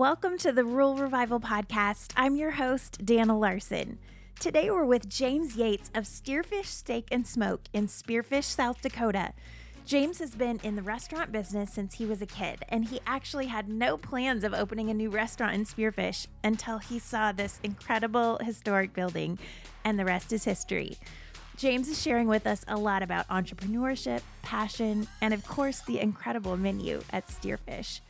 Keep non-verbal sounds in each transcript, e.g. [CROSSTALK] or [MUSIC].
Welcome to the Rural Revival Podcast. I'm your host, Dana Larson. Today we're with James Yates of Steerfish Steak and Smoke in Spearfish, South Dakota. James has been in the restaurant business since he was a kid, and he actually had no plans of opening a new restaurant in Spearfish until he saw this incredible historic building, and the rest is history. James is sharing with us a lot about entrepreneurship, passion, and of course, the incredible menu at Steerfish.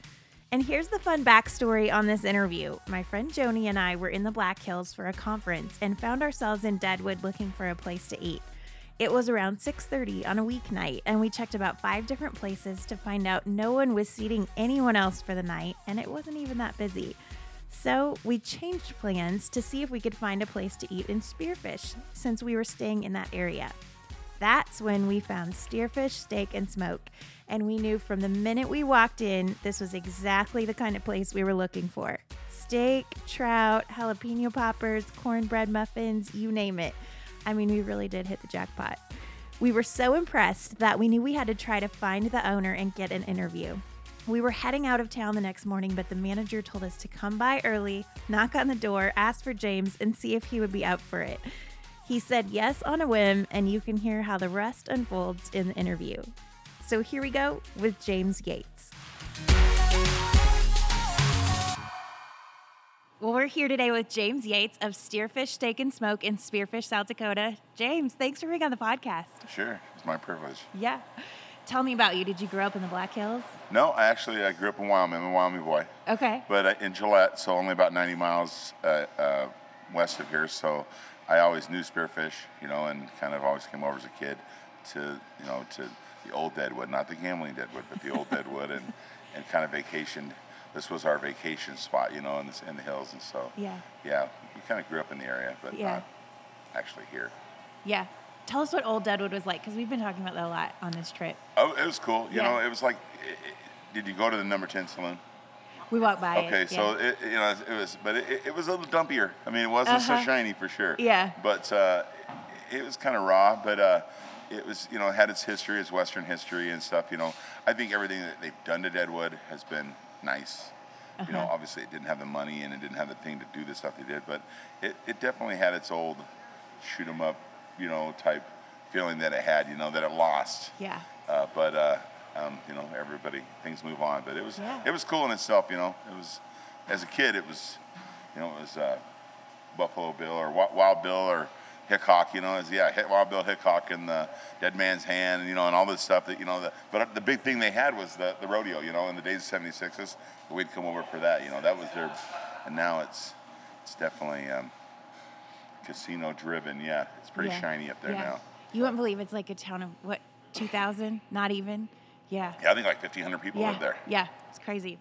And here's the fun backstory on this interview. My friend Joni and I were in the Black Hills for a conference and found ourselves in Deadwood looking for a place to eat. It was around 6:30 on a weeknight and we checked about 5 different places to find out no one was seating anyone else for the night and it wasn't even that busy. So, we changed plans to see if we could find a place to eat in Spearfish since we were staying in that area. That's when we found Steerfish Steak and Smoke, and we knew from the minute we walked in this was exactly the kind of place we were looking for. Steak, trout, jalapeno poppers, cornbread muffins, you name it. I mean, we really did hit the jackpot. We were so impressed that we knew we had to try to find the owner and get an interview. We were heading out of town the next morning, but the manager told us to come by early, knock on the door, ask for James, and see if he would be up for it. He said yes on a whim, and you can hear how the rest unfolds in the interview. So here we go with James Yates. Well, we're here today with James Yates of Steerfish Steak and Smoke in Spearfish, South Dakota. James, thanks for being on the podcast. Sure, it's my privilege. Yeah. Tell me about you. Did you grow up in the Black Hills? No, I actually I grew up in Wyoming. I'm a Wyoming boy. Okay. But uh, in Gillette, so only about 90 miles uh, uh, west of here. So I always knew spearfish, you know, and kind of always came over as a kid to, you know, to the old Deadwood, not the gambling Deadwood, but the old [LAUGHS] Deadwood, and, and kind of vacationed. This was our vacation spot, you know, in, this, in the hills, and so Yeah. yeah, we kind of grew up in the area, but Yeah. not actually here. Yeah. Tell us what Old Deadwood was like, because we've been talking about that a lot on this trip. Oh, it was cool. You Yeah. know, it was like, it, it, did you go to the number 10 saloon? We walked by Okay, it. so yeah. it, you know it was, but it, it was a little dumpier. I mean, it wasn't so Uh-huh. shiny for sure. Yeah. But uh, it was kind of raw, but uh, it was you know had its history, its Western history and stuff. You know, I think everything that they've done to Deadwood has been nice. You know, Uh-huh. obviously it didn't have the money and it didn't have the thing to do the stuff they did, but it, it definitely had its old shoot 'em up, you know, type feeling that it had. You know, that it lost. yeah. Uh, but uh, um, you know, everybody things move on. But it was Yeah. it was cool in itself. You know, it was as a kid, it was you know it was uh, Buffalo Bill or Wild Bill or Hickok. You know, was, yeah, Hit- Wild Bill Hickok and the Dead Man's Hand. You know, and all this stuff that you know. The, but the big thing they had was the the rodeo. You know, in the days of '76s, we'd come over for that. You know, that was their. And now it's it's definitely um, casino driven. Yeah, it's pretty Yeah. shiny up there yeah. now. You wouldn't believe it's like a town of what, 2,000? Not even? Yeah. Yeah, I think like 1,500 people yeah. live there. Yeah, it's crazy.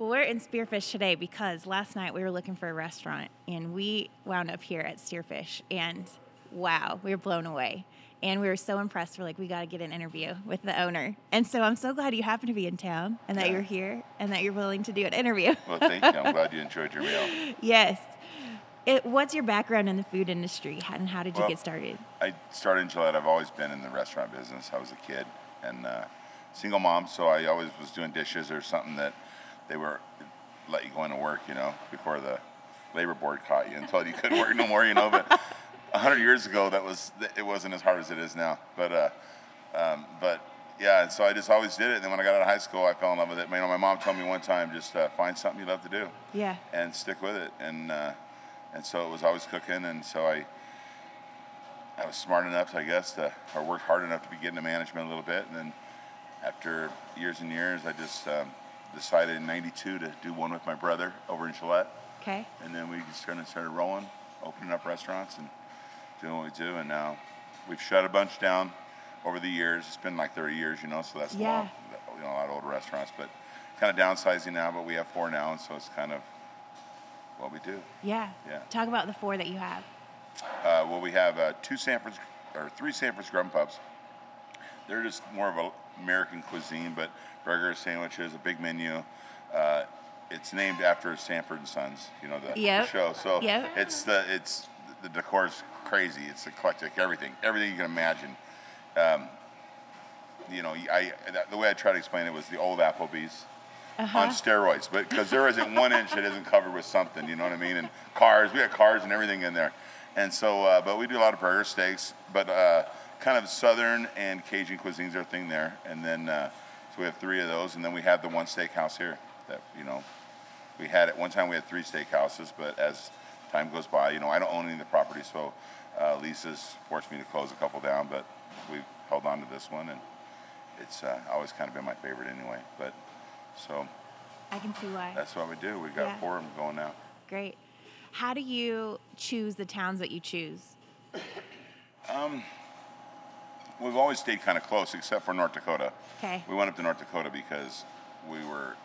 Well, we're in Spearfish today because last night we were looking for a restaurant and we wound up here at Spearfish and wow, we were blown away. And we were so impressed. We're like, we got to get an interview with the owner. And so I'm so glad you happen to be in town and that Yeah. you're here and that you're willing to do an interview. Well, thank you. I'm glad you enjoyed your meal. [LAUGHS] yes. It, what's your background in the food industry and how did you Well, get started? I started in Gillette. I've always been in the restaurant business. I was a kid and uh, single mom, so I always was doing dishes or something that they were let you go into work, you know, before the labor board caught you and told you couldn't work no more, you know. But a hundred years ago, that was it wasn't as hard as it is now. But uh, um, but yeah, and so I just always did it. And then when I got out of high school, I fell in love with it. You know, my mom told me one time, just uh, find something you love to do. Yeah. and stick with it. And uh, and so it was always cooking, and so I I was smart enough, I guess, to or worked hard enough to be getting to management a little bit. And then after years and years, I just um, decided in '92 to do one with my brother over in Gillette, Okay. and then we just kind of started rolling, opening up restaurants and doing what we do. And now we've shut a bunch down over the years. It's been like 30 years, you know, so that's a Yeah. you know, a lot of old restaurants, but kind of downsizing now. But we have four now, and so it's kind of what we do. Yeah. Yeah. Talk about the four that you have. Uh, well, we have uh, two Sanford's or three Sanford's Grub Pubs. They're just more of a American cuisine, but burgers, sandwiches, a big menu. Uh, it's named after Sanford and Sons, you know the, the show. So Yep. it's the it's the decor's crazy. It's eclectic, everything, everything you can imagine. Um, you know, I the way I try to explain it was the old Applebee's. Uh-huh. on steroids, but because there isn't [LAUGHS] one inch that isn't covered with something, you know what I mean? And cars, we got cars and everything in there. And so, uh, but we do a lot of burger steaks, but uh, kind of southern and Cajun cuisines are a thing there. And then, uh, so we have three of those, and then we have the one steakhouse here that, you know, we had at one time we had three steakhouses, but as time goes by, you know, I don't own any of the property, so uh, leases forced me to close a couple down, but we've held on to this one, and it's uh, always kind of been my favorite anyway. But so I can see why. that's what we do. We've got Yeah. four of them going now. Great. How do you choose the towns that you choose? We've always stayed kind of close, except for North Dakota. Okay. We went up to North Dakota because we were,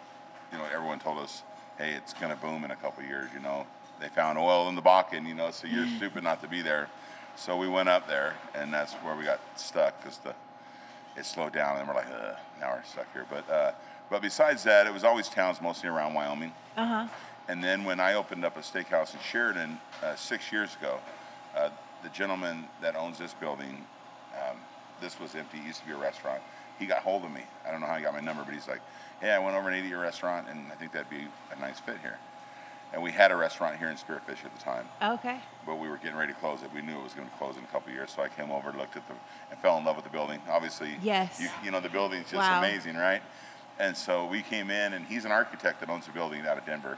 you know, everyone told us, hey, it's going to boom in a couple of years, you know. They found oil in the Bakken, you know, so you're stupid not to be there. So we went up there, and that's where we got stuck because the it slowed down, and we're like, Ugh, now we're stuck here. But uh, but besides that, it was always towns mostly around Wyoming. Uh huh. And then when I opened up a steakhouse in Sheridan uh, six years ago, uh, the gentleman that owns this building, this was empty, it used to be a restaurant. He got hold of me. I don't know how he got my number, but he's like, hey, I went over and ate at your restaurant, and I think that'd be a nice fit here. And we had a restaurant here in Spearfish at the time, Okay. but we were getting ready to close it. We knew it was going to close in a couple of years, so I came over, looked at the, and fell in love with the building. Obviously, Yes. you, you know the building's just Wow. amazing, right? And so we came in, and he's an architect that owns a building out of Denver.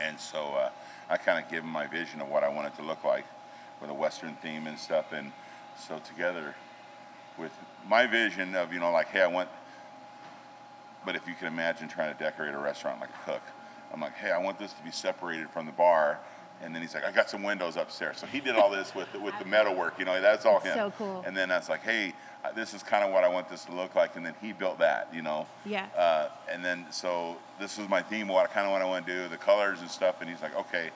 And so uh, I kind of gave him my vision of what I want it to look like with a Western theme and stuff. And so together with my vision of, you know, like, hey, I want, but if you can imagine trying to decorate a restaurant like a cook, I'm like, hey, I want this to be separated from the bar. And then he's like, I got some windows upstairs. So he did all this with the, with the metal work, you know, that's all him. so cool. And then I was like, hey, this is kind of what I want this to look like. And then he built that, you know. Yeah. Uh, and then so this is my theme, what I kind of what I want to do, the colors and stuff. And he's like, okay.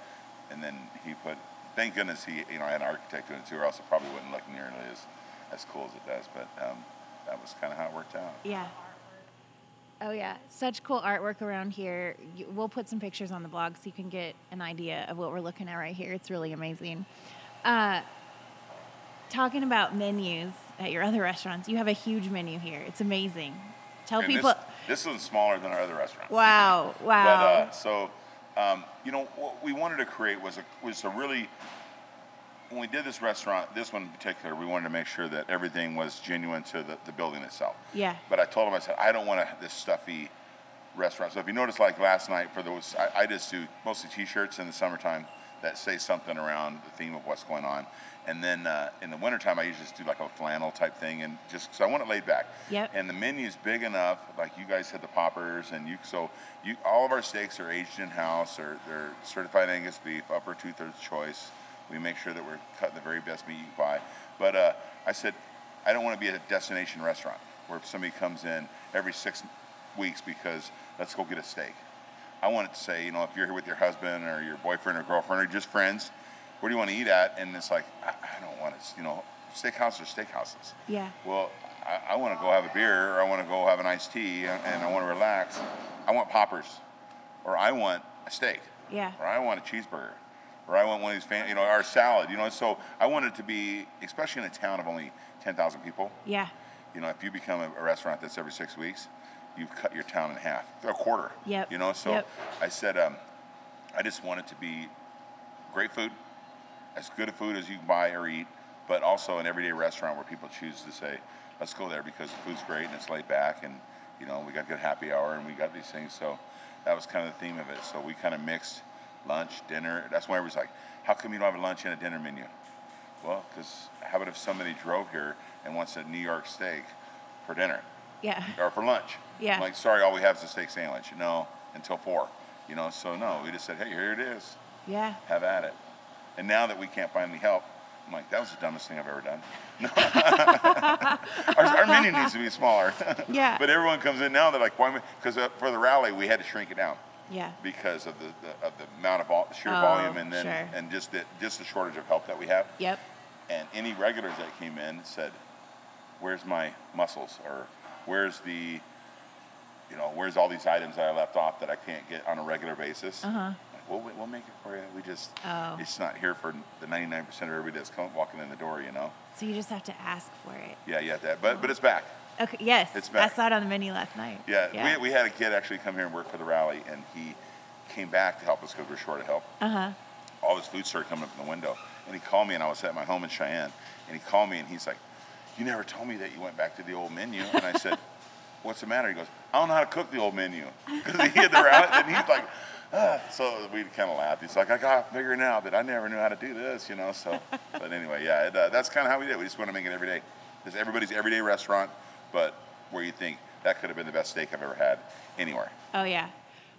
And then he put, thank goodness he, you know, I had an architect doing it too, or else it probably wouldn't look nearly as, as cool as it does. But um, that was kind of how it worked out. Yeah. Oh yeah, such cool artwork around here. We'll put some pictures on the blog so you can get an idea of what we're looking at right here. It's really amazing. Uh, talking about menus at your other restaurants, you have a huge menu here. It's amazing. Tell And people. this, this is smaller than our other restaurant. Wow! But Wow! uh, so, um, you know, what we wanted to create was a was a really when we did this restaurant, this one in particular, we wanted to make sure that everything was genuine to the, the building itself. Yeah. But I told him, I said, I don't want a, this stuffy restaurant. So if you notice, like last night, for those, I, I just do mostly T-shirts in the summertime that say something around the theme of what's going on. And then uh, in the wintertime, I usually just do like a flannel type thing, and just so I want it laid back. Yep. And the menu's big enough, like you guys had the poppers, and you so you all of our steaks are aged in house, or they're certified Angus beef, upper two thirds choice. We make sure that we're cutting the very best meat you can buy. But uh, I said, I don't want to be a destination restaurant where somebody comes in every six weeks because let's go get a steak. I want it to say, you know, if you're here with your husband or your boyfriend or girlfriend or just friends, where do you want to eat at? And it's like, I, I don't want to, you know, steakhouses are steakhouses. Yeah. Well, I, I want to go have a beer or I want to go have an iced tea and, and I want to relax. I want poppers or I want a steak Yeah. or I want a cheeseburger or I want one of these, fan, you know, our salad, you know. So I want it to be, especially in a town of only 10,000 people, Yeah. you know, if you become a, a restaurant that's every six weeks, you've cut your town in half, a quarter. Yep. You know, so Yep. I said, um, I just want it to be great food, as good a food as you can buy or eat, but also an everyday restaurant where people choose to say, let's go there because the food's great and it's laid back and, you know, we got good happy hour and we got these things. So that was kind of the theme of it. So we kind of mixed lunch, dinner. That's why everybody's like, how come you don't have a lunch and a dinner menu? Well, because how about if somebody drove here and wants a New York steak for dinner Yeah. or for lunch? Yeah. I'm like, sorry, all we have is a steak sandwich. No, until four. You know, so no, we just said, hey, here it is. Yeah. Have at it. And now that we can't find any help, I'm like, that was the dumbest thing I've ever done. [LAUGHS] our, our menu needs to be smaller. Yeah. [LAUGHS] but everyone comes in now. They're like, why? Because uh, for the rally, we had to shrink it down Yeah. because of the, the of the amount of vol- sheer Oh, volume, and then sure. and just the just the shortage of help that we have. Yep. And any regulars that came in said, "Where's my mussels?" or "Where's the, you know, where's all these items that I left off that I can't get on a regular basis?" Uh huh. Like, we'll, we'll make it for you. We just, Oh. it's not here for the 99% of everybody that's come, walking in the door, you know? So you just have to ask for it. Yeah, yeah, that. But, but it's back. Okay. Yes. It's I saw it on the menu last night. Yeah, We, we had a kid actually come here and work for the rally, and he came back to help us because we were short of help. Uh huh. All his food started coming up in the window, and he called me, and I was at my home in Cheyenne, and he called me, and he's like, "You never told me that you went back to the old menu," and I [LAUGHS] said. What's the matter? He goes, I don't know how to cook the old menu. [LAUGHS] Because he had the rally, and he's like, ah. So we kind of laughed. He's like, I got figuring out that I never knew how to do this, you know. So, [LAUGHS] but anyway, yeah, it, uh, that's kind of how we did. it. We just want to make it every day. It's everybody's everyday restaurant, but where you think that could have been the best steak I've ever had anywhere. Oh yeah.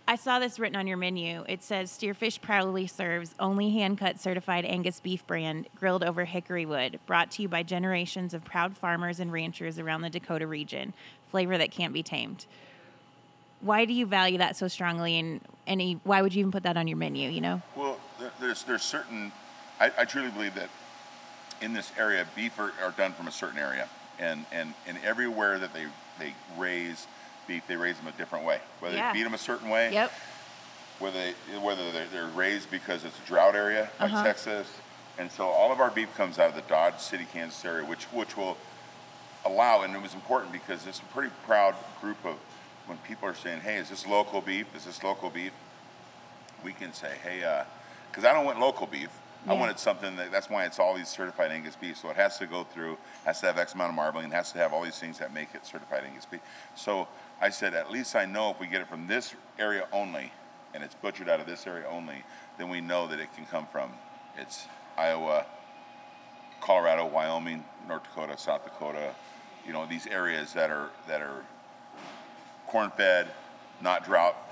I saw this written on your menu. It says Steerfish proudly serves only hand cut certified Angus beef brand grilled over hickory wood, brought to you by generations of proud farmers and ranchers around the Dakota region. Flavor that can't be tamed. Why do you value that so strongly and any why would you even put that on your menu, you know? Well, there's there's certain. I, I truly believe that in this area, beef are, are done from a certain area, and and and everywhere that they they raise beef, they raise them a different way. Whether Yeah. they feed them a certain way, Yep. whether they whether they're, they're raised because it's a drought area like Uh-huh. Texas, and so all of our beef comes out of the Dodge City, Kansas area, which which will allow, and it was important because it's a pretty proud group of when people are saying, "Hey, is this local beef? Is this local beef?" We can say, "Hey," because I don't want local beef. I wanted something that that's why it's all these certified Angus beef. So it has to go through, has to have X amount of marbling, has to have all these things that make it certified Angus beef. So I said, at least I know if we get it from this area only, and it's butchered out of this area only, then we know that it can come from it's Iowa, Colorado, Wyoming, North Dakota, South Dakota, you know, these areas that are that are corn fed, not drought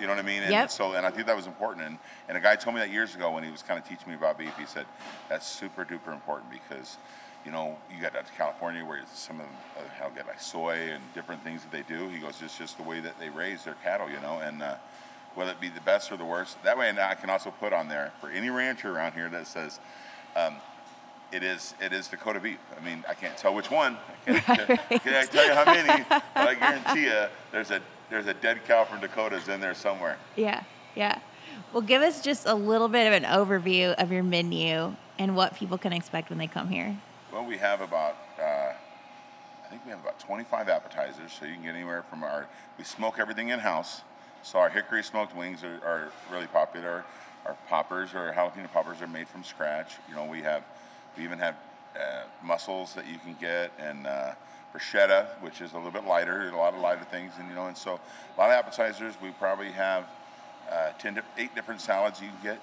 you know what I mean? And Yep. so and I think that was important and, and a guy told me that years ago when he was kind of teaching me about beef, he said, That's super duper important because you know, you got out to California where some of them uh, hell get like soy and different things that they do. He goes, it's just the way that they raise their cattle, you know, and uh, whether it be the best or the worst. That way, and I can also put on there for any rancher around here that says, um, it is it is Dakota beef. I mean, I can't tell which one. I can't, [LAUGHS] Right. can [LAUGHS] I tell you how many? But Guarantee you, there's a there's a dead cow from Dakotas in there somewhere. Yeah, yeah. Well, give us just a little bit of an overview of your menu and what people can expect when they come here. Well, we have about uh, I think we have about 25 appetizers, so you can get anywhere from our we smoke everything in house. So our hickory smoked wings are, are really popular. Our poppers or jalapeno poppers are made from scratch. You know, we have we even have uh, mussels that you can get and uh, bruschetta, which is a little bit lighter, a lot of lighter things, and you know, and so a lot of appetizers. We probably have uh, 10, di- eight different salads you can get.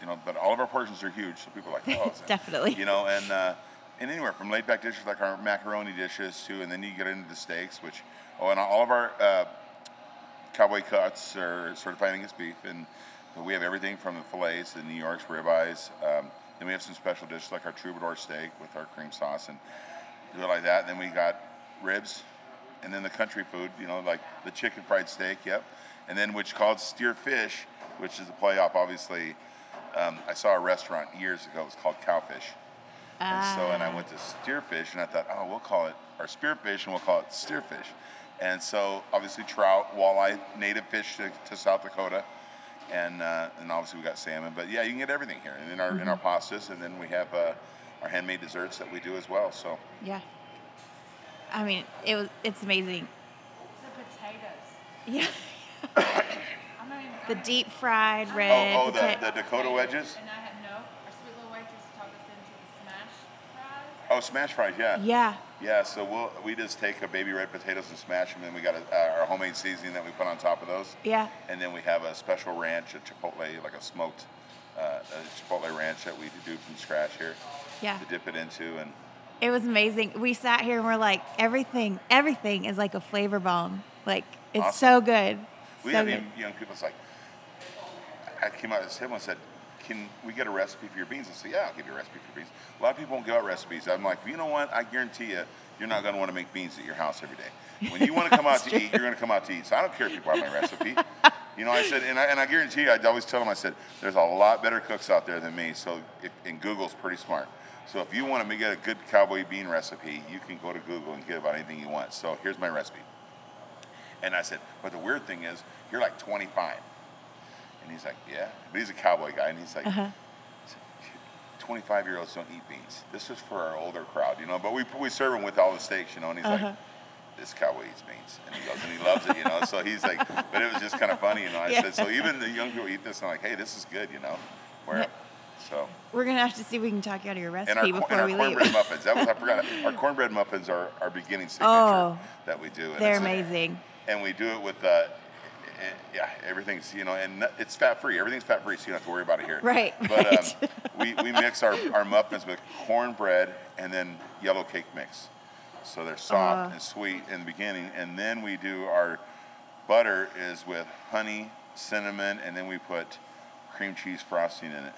You know, but all of our portions are huge, so people are like, oh, [LAUGHS] Definitely. You know, and uh, and anywhere from laid back dishes like our macaroni dishes to, and then you get into the steaks, which oh, and all of our uh, cowboy cuts are certified Angus beef, and we have everything from the fillets, the New York's, ribeyes. Um, then we have some special dishes like our troubadour steak with our cream sauce and do it like that. then we got ribs, and then the country food, you know, like the chicken fried steak, yep. And then which called steer fish, which is a play off, obviously. Um, I saw a restaurant years ago. It was called Cowfish. And so, and I went to steerfish, and I thought, oh, we'll call it our spearfish, and we'll call it steerfish. And so, obviously, trout, walleye, native fish to, to South Dakota, and uh, and obviously we got salmon. But yeah, you can get everything here, and in our in our pastas, and then we have uh, our handmade desserts that we do as well. So Yeah. I mean, it was it's amazing. The potatoes. Yeah. I'm not even. The deep fried red. oh, oh, the, pota- the Dakota wedges. And I had no. Our sweet little waitress talked us into the smash fries. Oh, smash fries, yeah. yeah. Yeah, so we'll we just take a baby red potatoes and smash them, and we got a, uh, our homemade seasoning that we put on top of those. Yeah. And then we have a special ranch, a chipotle, like a smoked uh, a chipotle ranch that we do from scratch here Yeah. to dip it into, and It was amazing. We sat here and we're like, everything, everything is like a flavor bomb. Like it's Awesome. so good. we so have good. young, people. It's like I came out this table and said, "Can we get a recipe for your beans?" I said, "Yeah, I'll give you a recipe for your beans." A lot of people won't give out recipes. I'm like, you know what? I guarantee you, you're not going to want to make beans at your house every day. When you want to [LAUGHS] come out to eat, you're going to come out to eat. So I don't care if people have my recipe. [LAUGHS] You know, I said, and I, and I guarantee you, I always tell them, I said, there's a lot better cooks out there than me. So, if, and Google's pretty smart. So if you want to get a good cowboy bean recipe, you can go to Google and get about anything you want. So here's my recipe. And I said, but the weird thing is, you're like 25. And he's like, yeah. But he's a cowboy guy, and he's like, Uh-huh. 25 year olds don't eat beans. This is for our older crowd, you know. But we, we serve them with all the steaks, you know. And he's Uh-huh. like, this cowboy eats beans, and he goes and he loves it, you know. So he's like, but it was just kind of funny, you know. I [LAUGHS] Yeah. said, so even the young people eat this, and I'm like, hey, this is good, you know. Where. So. We're gonna have to see if we can talk you out of your And recipe our, cor- before and our we cornbread leave. muffins. That was I forgot. [LAUGHS] Our cornbread muffins are our beginning signature Oh. that we do. And They're it's a- amazing. and we do it with, uh, eh, yeah, everything's you know, and it's fat free. Everything's fat free, so you don't have to worry about it here. [LAUGHS] Right, But right. Um, [LAUGHS] we we mix our, our muffins with cornbread and then yellow cake mix, so they're soft Uh. and sweet in the beginning, and then we do our butter is with honey, cinnamon, and then we put cream cheese frosting in it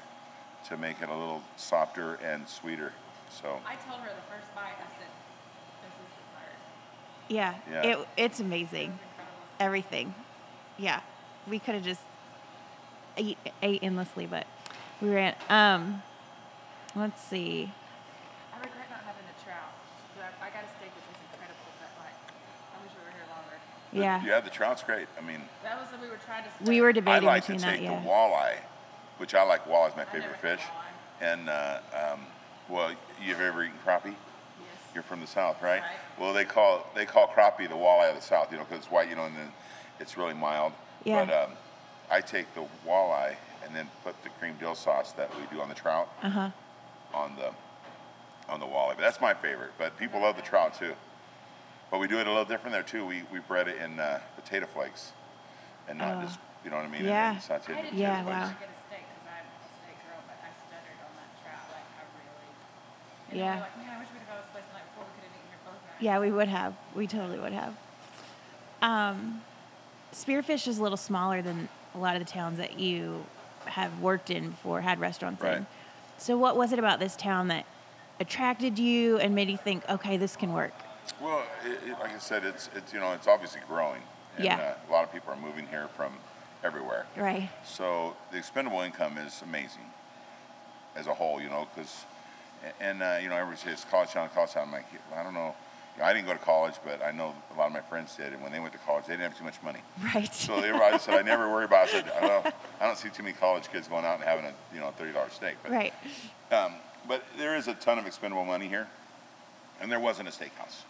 to make it a little softer and sweeter. So I told her the first bite, I said, this is dessert. Yeah, Yeah. It, it's amazing. Incredible. Everything. Yeah, we could have just ate, ate endlessly, but we ran. Um, let's see. I regret not having the trout. But I, I got a steak which was incredible, but like, I wish we were here longer. Yeah, yeah, the trout's great. I mean, That was what we were trying to say. we were debating I debating like to between that. take Yeah. the walleye, which I like. Walleye's my favorite fish. And uh, um, well, you've ever eaten crappie? Yes. You're from the south, right? Right. Well, they call they call crappie the walleye of the south, you know, because it's white, you know, and then it's really mild. Yeah. But um, I take the walleye and then put the cream dill sauce that we do on the trout Uh huh. on the on the walleye. But that's my favorite. But people love the trout too. But we do it a little different there too. We we bread it in uh, potato flakes, and not Oh. just you know what I mean. Yeah. And, and sauteed I in didn't potato Yeah, think flakes. I wow. should get a steak because I'm a steak girl, but I stuttered on that trout. Like, I really. And Yeah. Then we're like, man, I wish we'd have gone to this place the night before. We could have eaten here both. Yeah, we would have. We totally would have. Um, Spearfish is a little smaller than a lot of the towns that you have worked in before, had restaurants Right. in. So, what was it about this town that attracted you and made you think, okay, this can work? Well, it, it, like I said, it's it's you know it's obviously growing, and Yeah. uh, a lot of people are moving here from everywhere. Right. So the expendable income is amazing as a whole, you know, because and uh, you know everybody says college town, college town. I'm like, I don't know. You know, I didn't go to college, but I know a lot of my friends did, and when they went to college, they didn't have too much money. Right. So they were, I said, I never worry about. it. I said, well, I don't see too many college kids going out and having a you know thirty dollar steak. But, right. Um, but there is a ton of expendable money here, and there wasn't a steakhouse.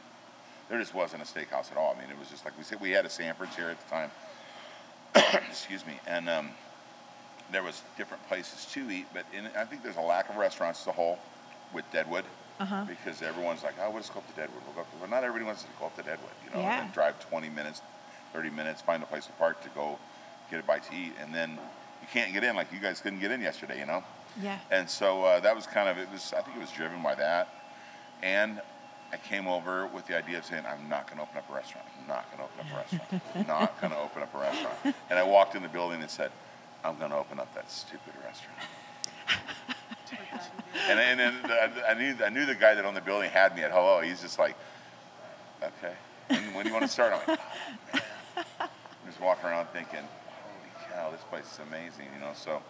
There just wasn't a steakhouse at all. I mean, it was just like we said, we had a Sanford's here at the time. [COUGHS] Excuse me, and um, there was different places to eat, but in, I think there's a lack of restaurants as a whole with Deadwood. Uh-huh. Because everyone's like, oh, we'll just go up to Deadwood. We'll go up to, well, not everybody wants to go up to Deadwood, you know, Yeah. and drive 20 minutes, 30 minutes, find a place to park to go get a bite to eat, and then you can't get in like you guys couldn't get in yesterday, you know. Yeah. And so uh, that was kind of it was I think it was driven by that, and I came over with the idea of saying I'm not going to open up a restaurant. I'm not going to open up a restaurant. [LAUGHS] not going to open up a restaurant. And I walked in the building and said, I'm going to open up that stupid restaurant. [LAUGHS] And, and then I, I knew I knew the guy that owned the building had me at hello. He's just like, okay, when, when do you want to start? I'm like, "Oh, man." I'm just walking around thinking, holy cow, this place is amazing, you know. So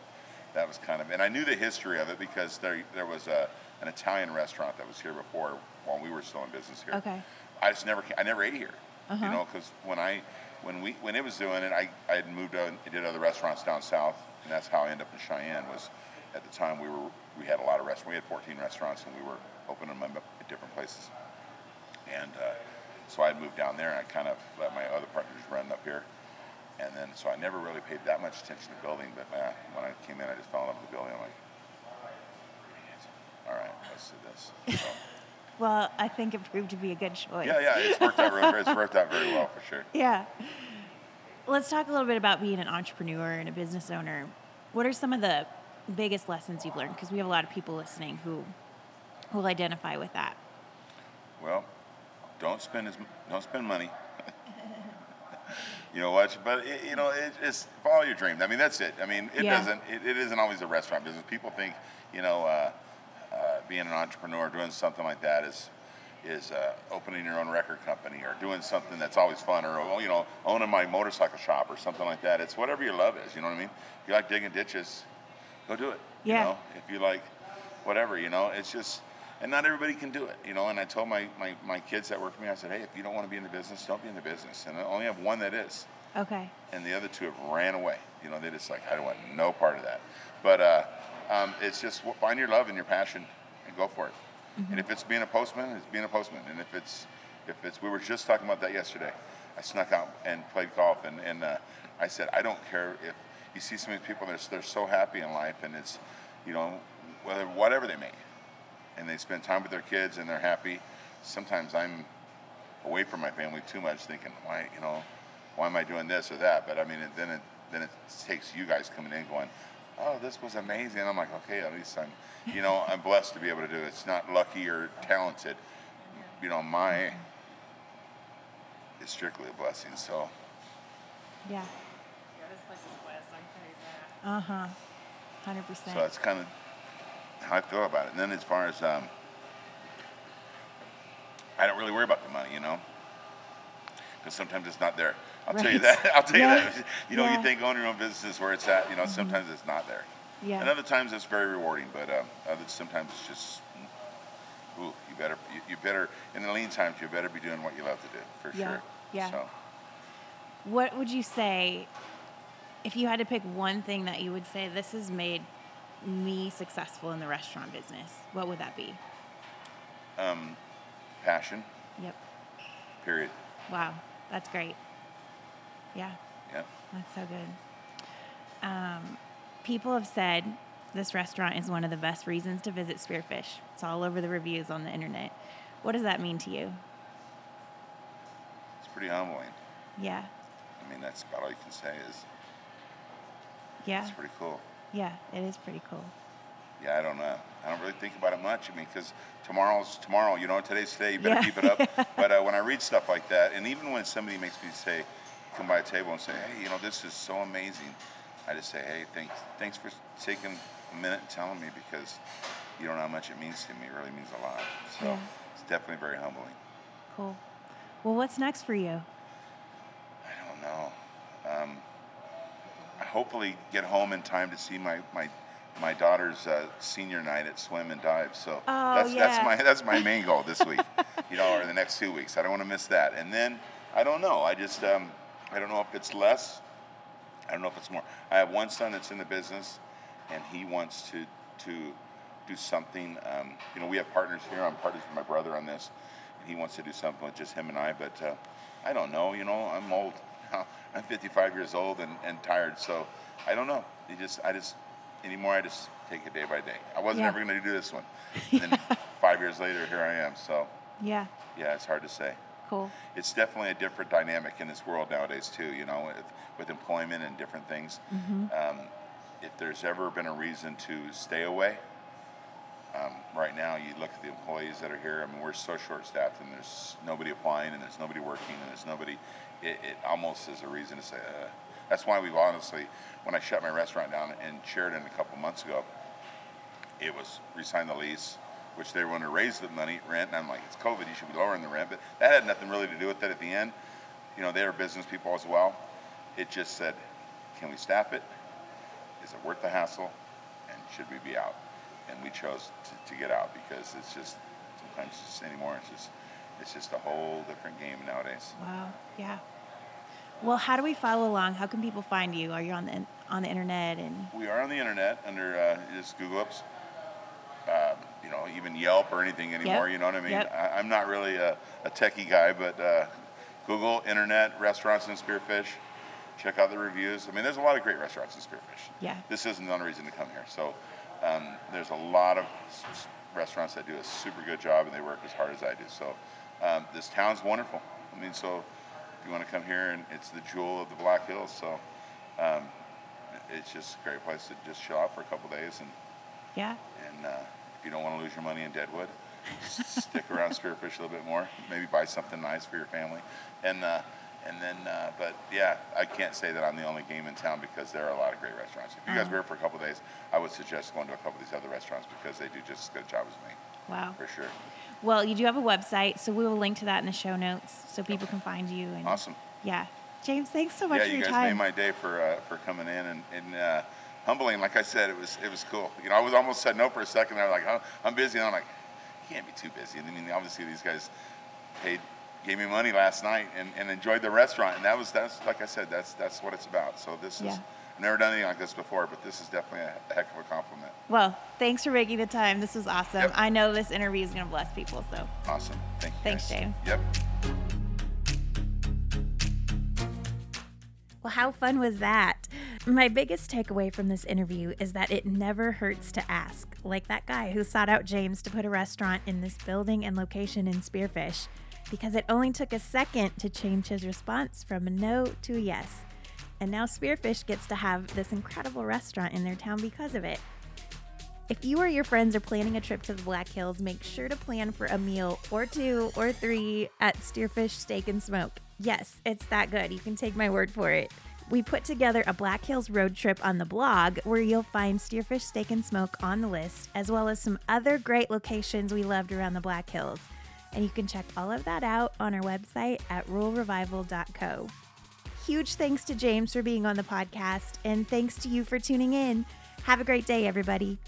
that was kind of, and I knew the history of it because there there was a an Italian restaurant that was here before while we were still in business here. Okay. I just never I never ate here, Uh-huh. you know, because when I when we when it was doing it, I I had moved on, did other restaurants down south, and that's how I ended up in Cheyenne. Was at the time we were we had a lot of restaurants. We had 14 restaurants, and we were opening them up at different places. And uh, so I moved down there, and I kind of let my other partners run up here. And then, so I never really paid that much attention to building, but uh, when I came in, I just fell in love with the building. I'm like, all right, let's do this. So, [LAUGHS] Well, I think it proved to be a good choice. yeah, yeah, it's worked out really, it's worked out very well for sure. [LAUGHS] Yeah. Let's talk a little bit about being an entrepreneur and a business owner. What are some of the biggest lessons you've learned? Because we have a lot of people listening who will identify with that. Well, don't spend as don't spend money. [LAUGHS] you know what? But it, you know, it, it's follow your dream. I mean, that's it. I mean, it Yeah. doesn't. It, it isn't always a restaurant business. People think, you know, uh, uh, being an entrepreneur, doing something like that is is uh, opening your own record company or doing something that's always fun or oh, you know owning my motorcycle shop or something like that. It's whatever your love is. You know what I mean? If you like digging ditches, go do it. Yeah. You know, if you like whatever, you know, it's just, and not everybody can do it, you know. And I told my, my, my kids that work for me, I said, hey, if you don't want to be in the business, don't be in the business. And I only have one that is, Okay. and the other two have ran away. You know, they just like, I don't want no part of that. But uh, um, it's just find your love and your passion and go for it. And if it's being a postman, it's being a postman. And if it's if it's we were just talking about that yesterday. I snuck out and played golf, and and uh, I said I don't care if you see some of these people they're they're so happy in life, and it's you know whether whatever they make, and they spend time with their kids and they're happy. Sometimes I'm away from my family too much, thinking why you know why am I doing this or that? But I mean, it, then it then it takes you guys coming in going, oh, this was amazing. And I'm like, okay, at least I'm, you know, I'm blessed to be able to do it. It's not lucky or talented. You know, my is strictly a blessing. So Yeah. Yeah, this place is blessed. I can tell you that. Uh huh. Hundred percent. so that's kind of how I feel about it. And then as far as um, I don't really worry about the money, you know, because sometimes it's not there. I'll tell you that. [LAUGHS] I'll tell Yeah. you that. You know, Yeah. you think owning your own business is where it's at. You know, sometimes it's not there. Yeah. And other times it's very rewarding, but um, other sometimes it's just, ooh, you better, you, you better, in the lean times, you better be doing what you love to do, for Yeah, sure. yeah. So, What would you say if you had to pick one thing that you would say this has made me successful in the restaurant business? What would that be? um, passion, Yep. period. Wow, that's great. Yeah, Yep. that's so good. Um, people have said this restaurant is one of the best reasons to visit Spearfish. It's all over the reviews on the internet. What does that mean to you? It's pretty humbling. Yeah, I mean, that's about all you can say is yeah, it's pretty cool. yeah. It is pretty cool. Yeah, I don't know. I don't really think about it much. I mean, because tomorrow's tomorrow. You know, today's today. You better Yeah. keep it up. [LAUGHS] but uh, when I read stuff like that, and even when somebody makes me say, come by a table and say, hey, you know, this is so amazing, I just say, hey, thanks, thanks for taking a minute and telling me because you don't know how much it means to me. It really means a lot. So Yeah. it's definitely very humbling. Cool. Well, what's next for you? I don't know. Um, hopefully get home in time to see my my my daughter's uh, senior night at swim and dive. So Oh, that's yeah. that's my that's my main goal this week, [LAUGHS] you know, or the next two weeks. I don't want to miss that. And then I don't know. I just um, I don't know if it's less. I don't know if it's more. I have one son that's in the business, and he wants to to do something. Um, you know, we have partners here. I'm partners with my brother on this, and he wants to do something with just him and I. But uh, I don't know. You know, I'm old. I'm 55 years old and, and tired. So I don't know. You just I just anymore. I just take it day by day. I wasn't Yeah. ever going to do this one. [LAUGHS] And then five years later, here I am. So Yeah, yeah, it's hard to say cool. it's definitely a different dynamic in this world nowadays too. You know, with, with employment and different things. Um, if there's ever been a reason to stay away, right now you look at the employees that are here. I mean, we're so short-staffed, and there's nobody applying, and there's nobody working, and there's nobody. It, it almost is a reason to say. Uh, that's why we've honestly, when I shut my restaurant down in Sheridan a couple months ago, it was resign the lease, which they going to raise the money rent, and I'm like, it's COVID, you should be lowering the rent, but that had nothing really to do with it at the end. You know, they were business people as well. It just said, can we staff it? Is it worth the hassle? And should we be out? And we chose to, to get out because it's just sometimes it's just anymore. It's just it's just a whole different game nowadays. Wow. Yeah. Well, how do we follow along? How can people find you? Are you on the on the internet and We are on the internet under uh, just Google ups, um, you know, even Yelp or anything anymore. Yep. You know what I mean? Yep. I, I'm not really a, a techie guy, but uh, Google, internet, restaurants and Spearfish. Check out the reviews. I mean, there's a lot of great restaurants in Spearfish. Yeah. This isn't the only reason to come here. So um, there's a lot of s- restaurants that do a super good job and they work as hard as I do. So um, this town's wonderful. I mean, so if you want to come here, and it's the jewel of the Black Hills. So um, it's just a great place to just chill out for a couple days and yeah? and uh, if you don't want to lose your money in Deadwood, [LAUGHS] stick around Spearfish a little bit more. Maybe buy something nice for your family, and uh, and then. Uh, but yeah, I can't say that I'm the only game in town because there are a lot of great restaurants. If you guys Uh-huh. were here for a couple days, I would suggest going to a couple of these other restaurants because they do just as good a job as me, Wow. for sure. Well, you do have a website, so we will link to that in the show notes so people can find you. And Awesome. Yeah. James, thanks so much yeah, for you your guys made my day for uh, for coming in and, and uh, humbling. Like I said, it was it was cool. You know, I was almost said no for a second. I was like, oh, I'm busy. And I'm like, you can't be too busy. I mean, obviously these guys paid gave me money last night and, and enjoyed the restaurant, and that was that's like I said, that's that's what it's about. So this is I've never done anything like this before, but this is definitely a, a heck of a compliment. Well, thanks for making the time. This was awesome. Yep. I know this interview is going to bless people. So Awesome. Thank you. Thanks, guys. James. Yep. Well, how fun was that? My biggest takeaway from this interview is that it never hurts to ask, like that guy who sought out James to put a restaurant in this building and location in Spearfish, because it only took a second to change his response from a no to a yes. And now Spearfish gets to have this incredible restaurant in their town because of it. If you or your friends are planning a trip to the Black Hills, make sure to plan for a meal or two or three at Steerfish Steak and Smoke. Yes, it's that good. You can take my word for it. We put together a Black Hills road trip on the blog where you'll find Steerfish Steak and Smoke on the list, as well as some other great locations we loved around the Black Hills. And you can check all of that out on our website at ruralrevival.co. Huge thanks to James for being on the podcast, and thanks to you for tuning in. Have a great day, everybody.